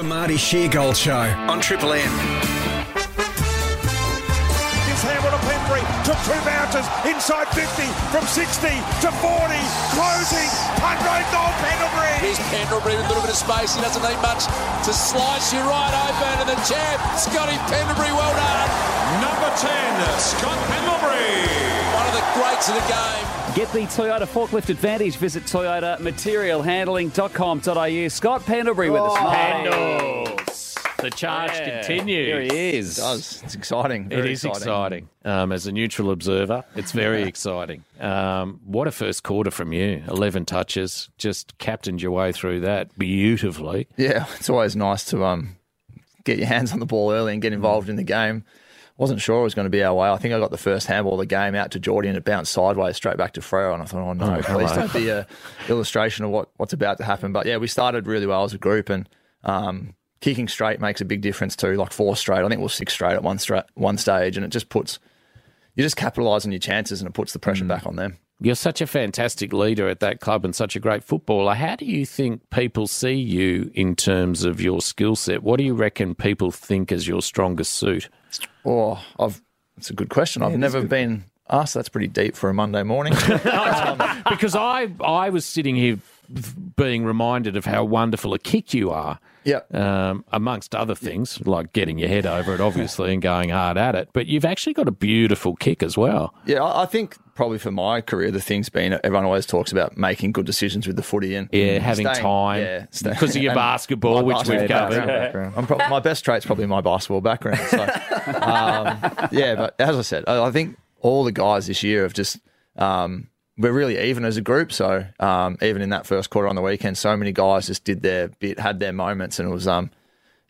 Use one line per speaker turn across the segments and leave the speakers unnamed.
The Marty Sheargold Show on Triple M.
Gives Hamill to Penbury. Took two bounces. Inside 50. From 60 to 40. Closing. Punt road goal Pendlebury.
Here's Pendlebury with a little bit of space. He doesn't need much to slice you right open. And the champ, Scotty Pendlebury, well done.
Number 10, Scott Pendlebury.
One of the greats of the game.
Get the Toyota forklift advantage. Visit toyotamaterialhandling.com.au. Scott Pendlebury with us.
Pendles. The charge
Yeah.
continues.
Here he is.
It does. It's exciting.
It
Very
is exciting. Um, as a neutral observer, it's very exciting. Um, what a first quarter from you. 11 touches. Just captained your way through that beautifully.
Yeah, it's always nice to um get your hands on the ball early and get involved in the game. Wasn't sure it was going to be our way. I think I got the first handball of the game out to Geordie and it bounced sideways straight back to Freo. And I thought, oh no,
Oh,
please don't be a illustration of what, what's about to happen. But yeah, we started really well as a group and um, kicking straight makes a big difference too. Like four straight, I think we're six straight at one stra- one stage, and it just puts you just capitalise on your chances and it puts the pressure back on them.
You're such a fantastic leader at that club and such a great footballer. How do you think people see you in terms of your skill set? What do you reckon people think is your strongest suit?
Oh, I've that's a good question. I've never been asked. That's pretty deep for a Monday morning.
Um, because I I was sitting here being reminded of how wonderful a kick you are.
Yeah.
Um, amongst other things, like getting your head over it, obviously, and going hard at it. But you've actually got a beautiful kick as well.
Yeah, I I think probably for my career, the thing's been everyone always talks about making good decisions with the footy and
Yeah, having
staying-
time
yeah, stay-
because of your basketball,
my
which we've
basketball
covered.
background. I'm prob- my best trait's probably my basketball background. So, um, yeah, but as I said, I, I think all the guys this year have just um, we're really even as a group. So um, even in that first quarter on the weekend, so many guys just did their bit, had their moments, and it was um,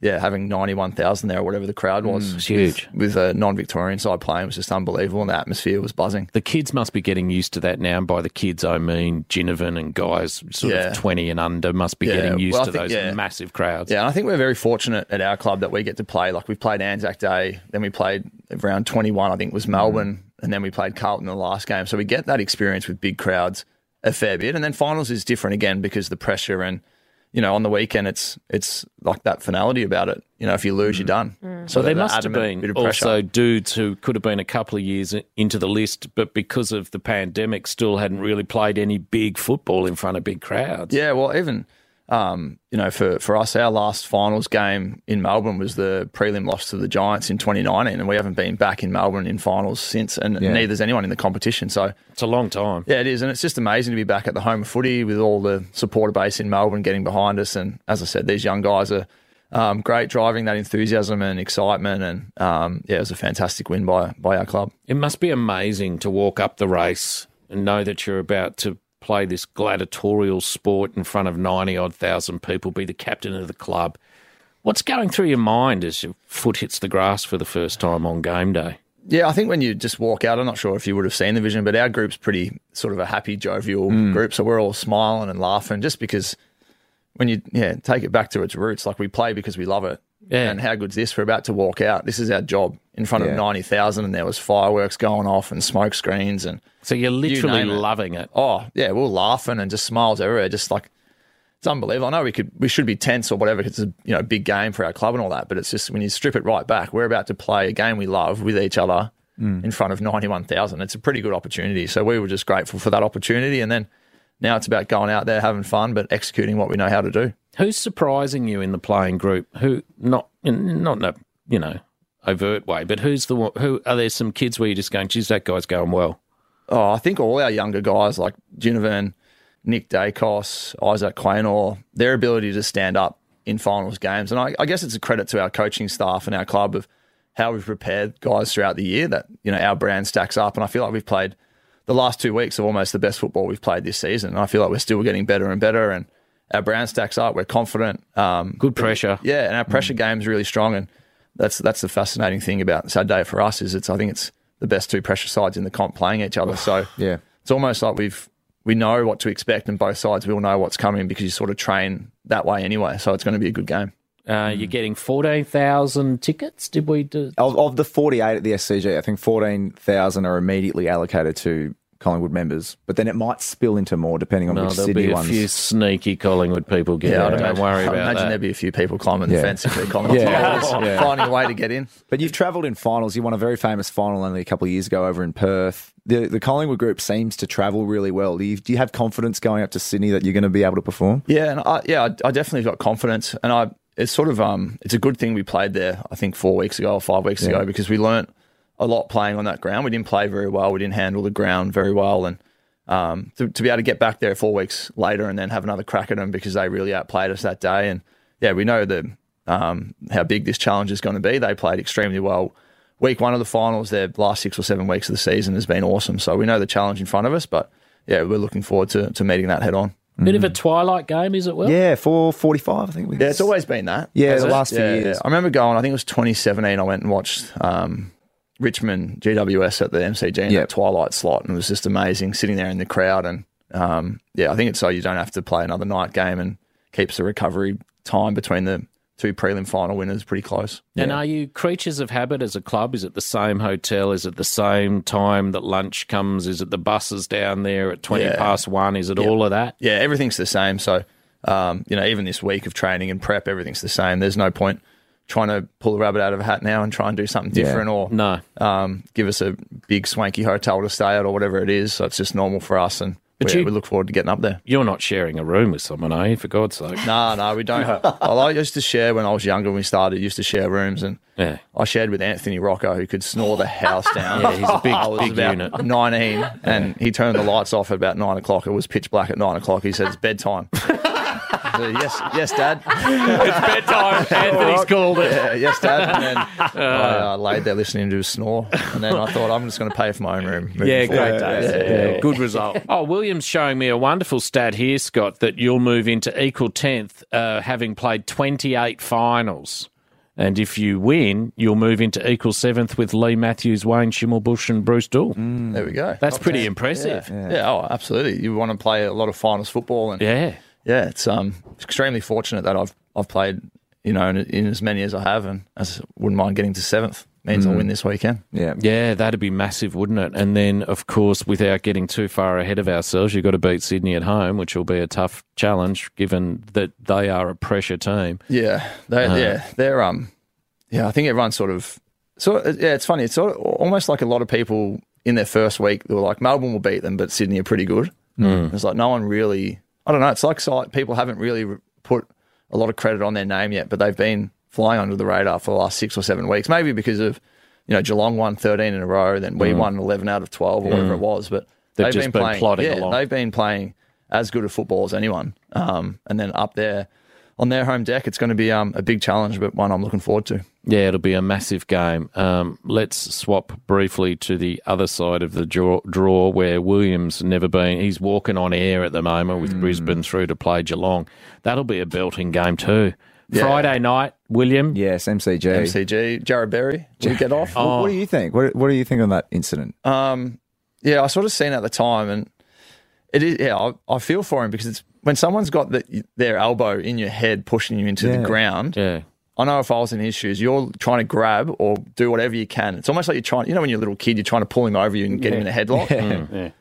yeah, having ninety one thousand there or whatever the crowd was,
it was huge.
with, with a non Victorian side playing was just unbelievable, and the atmosphere was buzzing.
The kids must be getting used to that now. And by the kids, I mean Ginnivan and guys sort
Yeah.
of 20 and under must be
Yeah,
getting used
well,
to
think-
those
yeah.
massive crowds.
Yeah, and I think we're very fortunate at our club that we get to play. Like we played Anzac Day, then we played around 21, I think was Melbourne, and then we played Carlton in the last game. So we get that experience with big crowds a fair bit. And then finals is different again because the pressure and you know on the weekend it's it's like that finality about it. You know, if you lose, you're mm. done. Mm.
So there
that
must have been
bit of
also dudes who could have been a couple of years into the list, but because of the pandemic, still hadn't really played any big football in front of big crowds.
Yeah, well, even um, you know, for for us, our last finals game in Melbourne was the prelim loss to the Giants in 2019, and we haven't been back in Melbourne in finals since, and
Yeah.
neither's anyone in the competition. So
It's a long time.
yeah, it is, and it's just amazing to be back at the home of footy with all the supporter base in Melbourne getting behind us. And as I said, these young guys are um, great, driving that enthusiasm and excitement. And um, yeah, it was a fantastic win by by our club.
It must be amazing to walk up the race and know that you're about to play this gladiatorial sport in front of 90 odd thousand people, be the captain of the club. What's going through your mind as your foot hits the grass for the first time on game day?
Yeah, I think when you just walk out, I'm not sure if you would have seen the vision, but our group's pretty sort of a happy, jovial hmm. group. So we're all smiling and laughing just because when you yeah take it back to its roots, like we play because we love it.
Yeah.
And how good's this? We're about to walk out. This is our job in front
Yeah.
of ninety thousand, and there was fireworks going off and smoke screens and
So you're literally
name it.
loving it.
oh yeah, we're laughing and just smiles everywhere. Just like it's unbelievable. I know we could we should be tense or whatever because it's a you know big game for our club and all that, but it's just when you strip it right back, we're about to play a game we love with each other mm. in front of ninety one thousand. It's a pretty good opportunity. So we were just grateful for that opportunity, and then now it's about going out there having fun, but executing what we know how to do.
Who's surprising you in the playing group? Who not not in a you know overt way, but who's the one? Who are there some kids where you're just going, geez, that guy's going well.
Oh, I think all our younger guys like Ginnivan, Nick Daicos, Isaac Quaynor, their ability to stand up in finals games. And I, I guess it's a credit to our coaching staff and our club of how we've prepared guys throughout the year that, you know, our brand stacks up. And I feel like we've played the last two weeks of almost the best football we've played this season. And I feel like we're still getting better and better and our brand stacks up. We're confident. Um,
Good pressure.
yeah, and our pressure game's really strong, and that's that's the fascinating thing about Saturday for us is it's I think it's the best two pressure sides in the comp playing each other. So
Yeah.
it's almost like we've we know what to expect, and both sides will know what's coming because you sort of train that way anyway. So it's going to be a good game.
Uh, You're getting fourteen thousand tickets. Did we do?
Of, of the 48 at the SCG, I think 14,000 are immediately allocated to Collingwood members, but then it might spill into more depending on
No,
which
there'll
Sydney
be a
ones.
few sneaky Collingwood people get
Yeah,
in.
I'd
Don't
imagine,
worry
I'd
about
imagine
that.
there'd be a few people climbing the
Yeah.
fence if they're commenting.
Yeah.
yeah. finding a way to get in.
But you've travelled in finals. You won a very famous final only a couple of years ago over in Perth. The the Collingwood group seems to travel really well. Do you, do you have confidence going up to Sydney that you're going to be able to perform?
Yeah, and I, yeah, I, I definitely got confidence, and I it's sort of um it's a good thing we played there. I think four weeks ago or five weeks ago because we learnt a lot playing on that ground. We didn't play very well. We didn't handle the ground very well, and um to, to be able to get back there four weeks later and then have another crack at them because they really outplayed us that day, and yeah, we know the um how big this challenge is going to be. They played extremely well. Week one of the finals, their last six or seven weeks of the season has been awesome. So we know the challenge in front of us, but yeah, we're looking forward to, to meeting that head on.
Bit of a twilight game, is it? Will
Yeah, four forty five. I think. We,
Yeah, it's always been that.
Yeah, the
it?
last few
Yeah,
years.
yeah. I remember going. I think it was 2017. I went and watched um, Richmond GWS at the MCG in
Yeah.
that twilight slot, and it was just amazing sitting there in the crowd. And um, yeah, I think it's so you don't have to play another night game and keeps the recovery time between the two prelim final winners pretty close.
And are you creatures of habit as a club? Is it the same hotel? Is it the same time that lunch comes? Is it the buses down there at 20
Yeah.
past one? Is it all of that?
Yeah, everything's the same. So, um, you know, even this week of training and prep, everything's the same. There's no point trying to pull a rabbit out of a hat now and try and do something
Yeah.
different or
No.
um, give us a big swanky hotel to stay at or whatever it is. So it's just normal for us, and
But
we,
you-
we look forward to getting up there.
You're not sharing a room with someone, are you? For God's sake.
No, no, we don't. well, I used to share when I was younger. When we started, used to share rooms, and
Yeah.
I shared with Anthony Rocca, who could snore the house down.
Yeah, he's a big-
I was
big
about
unit.
19, and he turned the lights off at about nine o'clock. It was pitch black at nine o'clock. He said it's bedtime. I yes, yes, Dad.
it's bedtime. Anthony's called it.
Yeah, yes, Dad. And then I uh, laid there listening to his snore, and then I thought I'm just going to pay for my own room.
Yeah,
forward.
great days.
Yeah,
Yeah,
yeah.
Good result. Oh, William's showing me a wonderful stat here, Scott, that you'll move into equal 10th, uh, having played 28 finals. And if you win, you'll move into equal seventh with Leigh Matthews, Wayne Schimmelbusch, and Bruce Doull.
There we go.
That's
Top
pretty
10.
impressive.
Yeah. yeah, oh, absolutely. You want to play a lot of finals football, and
Yeah.
Yeah, it's um extremely fortunate that I've I've played you know in, in as many as I have, and as wouldn't mind getting to seventh means I'll win this weekend.
Yeah.
Yeah, that'd be massive, wouldn't it? And then, of course, without getting too far ahead of ourselves, you've got to beat Sydney at home, which will be a tough challenge given that they are a pressure team.
Yeah, they yeah they're um yeah I think everyone's sort of so yeah it's funny it's sort of almost like a lot of people in their first week they were like Melbourne will beat them, but Sydney are pretty good. Mm. It's like no one really I don't know. It's like so- people haven't really put a lot of credit on their name yet, but they've been flying under the radar for the last six or seven weeks. Maybe because of you know Geelong won thirteen in a row, then we won eleven out of twelve or whatever it was. But
They've
they've,
just
been,
been
playing.
plodding
yeah,
along.
they've been playing as good a football as anyone. Um, and then up there on their home deck, it's going to be um, a big challenge, but one I'm looking forward to.
Yeah, it'll be a massive game. Um, let's swap briefly to the other side of the draw, draw where Williams never been. He's walking on air at the moment with Brisbane through to play Geelong. That'll be a belting game too.
Yeah.
Friday night, William.
Yes, MCG.
MCG, Jarrod Berry, will get off.
What, what do you think? What, what do you think on that incident?
Um, yeah, I sort of seen it at the time, and it is. Yeah, I, I feel for him because it's when someone's got the, their elbow in your head, pushing you into
Yeah.
the ground.
Yeah.
I know if I was in his shoes, you're trying to grab or do whatever you can. It's almost like you're trying. You know, when you're a little kid, you're trying to pull him over you and get him in a headlock. Mm.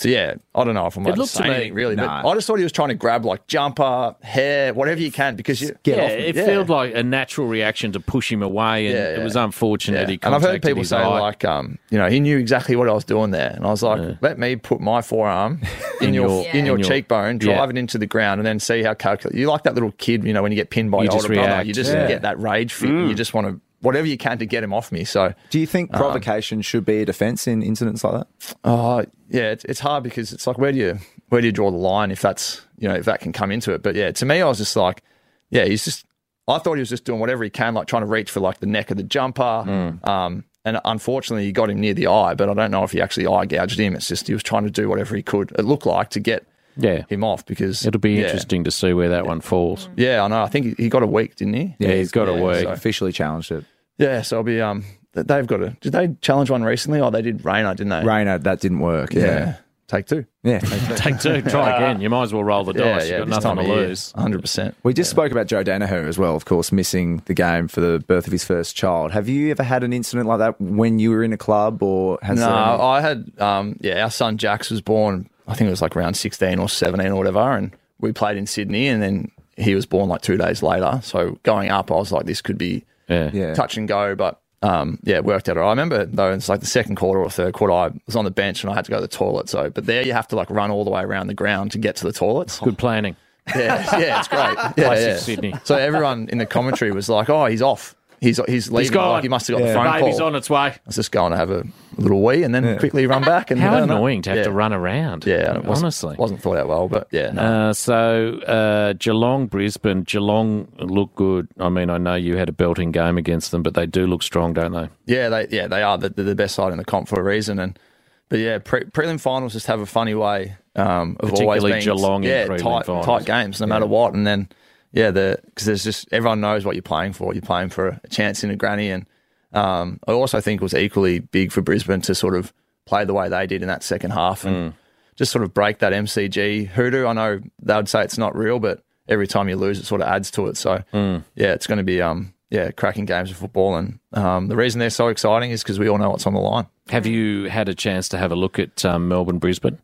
So yeah, I don't know if I'm allowed to
looked to
say
me-
anything really,
Nah.
but I just thought he was trying to grab like jumper, hair, whatever you can because you
Get
yeah,
off me.
it
Yeah.
felt like a natural reaction to push him away, and
Yeah,
it was unfortunate he
And I've heard people say
eye.
like, um, you know, he knew exactly what I was doing there, and I was like, let me put my forearm in your,
your-
in your
in your-
cheekbone,
Yeah.
drive it into the ground, and then see how calculated. You like that little kid, you know, when you get pinned by
You
your
just
older brother, you just
Yeah.
get that rage fit. and You just want to whatever you can to get him off me. So,
Do you think provocation should be a defence in incidents like that?
uh, yeah, it's, it's hard because it's like where do you where do you draw the line if that's you know if that can come into it. But yeah, to me, I was just like, yeah, he's just. I thought he was just doing whatever he can, like trying to reach for like the neck of the jumper. Um, and unfortunately, he got him near the eye, but I don't know if he actually eye gouged him. It's just he was trying to do whatever he could. It looked like to get
yeah,
him off because
it'll be
yeah.
interesting to see where that one falls.
Yeah, I know. I think he, he got a week, didn't he?
Yeah, he's got a week.
so-
Officially challenged it.
Yeah, so I'll be um. They've got a. Did they challenge one recently? Oh, they did Rayner, didn't they?
Rayner, that didn't work. Yeah.
Yeah. take two.
Yeah.
Take two, try again. You might as well roll the dice. You've got nothing to
time of year,
lose.
100%.
We just spoke about Joe Daniher as well, of course, missing the game for the birth of his first child. Have you ever had an incident like that when you were in a club, or has
No,
there any-
I had, um, yeah, our son Jax was born, I think it was like around 16 or 17 or whatever. And we played in Sydney and then he was born like two days later. So going up, I was like, this could be
Yeah.
Yeah.
touch and go. But um, yeah, it worked out. all right. I remember though, it's like the second quarter or third quarter, I was on the bench and I had to go to the toilet. So, but there you have to like run all the way around the ground to get to the toilets.
Good planning.
Yeah, yeah, it's great. Yeah, yeah.
Sydney.
So everyone in the commentary was like, "Oh, he's off. He's he's leaving.
gone.
Like, he must have got the phone
Baby's
call."
on its way.
I was just going to have a little wee and then quickly run back. And
How
I know.
annoying to have
Yeah.
to run around.
Yeah, it wasn't,
honestly.
wasn't thought out well, but yeah, no.
Uh, so uh, Geelong, Brisbane, Geelong look good. I mean, I know you had a belting game against them, but they do look strong, don't they?
yeah, they yeah they are the, the best side in the comp for a reason. And but yeah, pre- prelim finals just have a funny way um, of always being
Geelong in
yeah
prelim
tight
finals.
tight games no matter what. And then yeah, the because there's just everyone knows what you're playing for. You're playing for a chance in a granny, and um, I also think it was equally big for Brisbane to sort of play the way they did in that second half and just sort of break that MCG hoodoo. I know they would say it's not real, but every time you lose, it sort of adds to it. So yeah, it's going to be um yeah cracking games of football, and um, the reason they're so exciting is because we all know what's on the line.
Have you had a chance to have a look at um, Melbourne, Brisbane?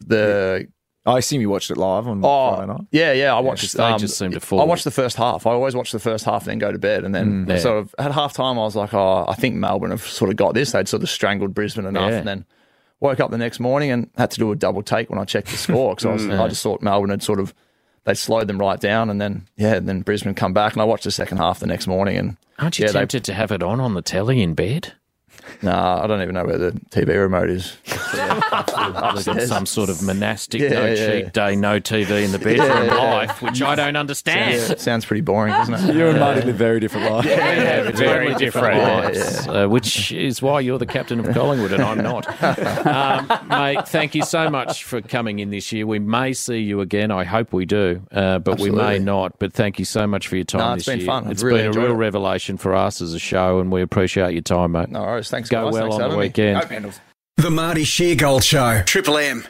The
I assume you watched it live on
Oh,
Friday night.
yeah, yeah. I watched.
'cause they
um,
just seem to
I watched the first half. I always watch the first half, and then go to bed, and then
yeah.
sort of at half time, I was like, "Oh, I think Melbourne have sort of got this." They'd sort of strangled Brisbane enough,
Yeah.
and then woke up the next morning and had to do a double take when I checked the score because I, was I just thought Melbourne had sort of they slowed them right down, and then yeah, and then Brisbane come back, and I watched the second half the next morning, and
Aren't you
yeah, they-
tempted to have it on on the telly in bed?
Nah, I don't even know where the TV remote is.
Upstairs. Some sort of monastic,
Yeah,
no
yeah.
cheat day, no TV in the bedroom
Yeah, yeah.
life, which I don't understand.
Yeah, it sounds pretty boring, doesn't it?
You and Marty live very different lives.
Yeah, very different
Yeah,
lives, Uh, which is why you're the captain of Collingwood and I'm not. um, mate, thank you so much for coming in this year. We may see you again. I hope we do, uh, but we may not. But thank you so much for your time
No,
this
it's been
year.
fun. I've
It's
really
been a real
it.
revelation for us as a show, and we appreciate your time, mate.
No worries. Thanks,
Go
guys.
well
Thanks
on
for
the weekend.
Go
The Marty Sheargold Show. Triple M.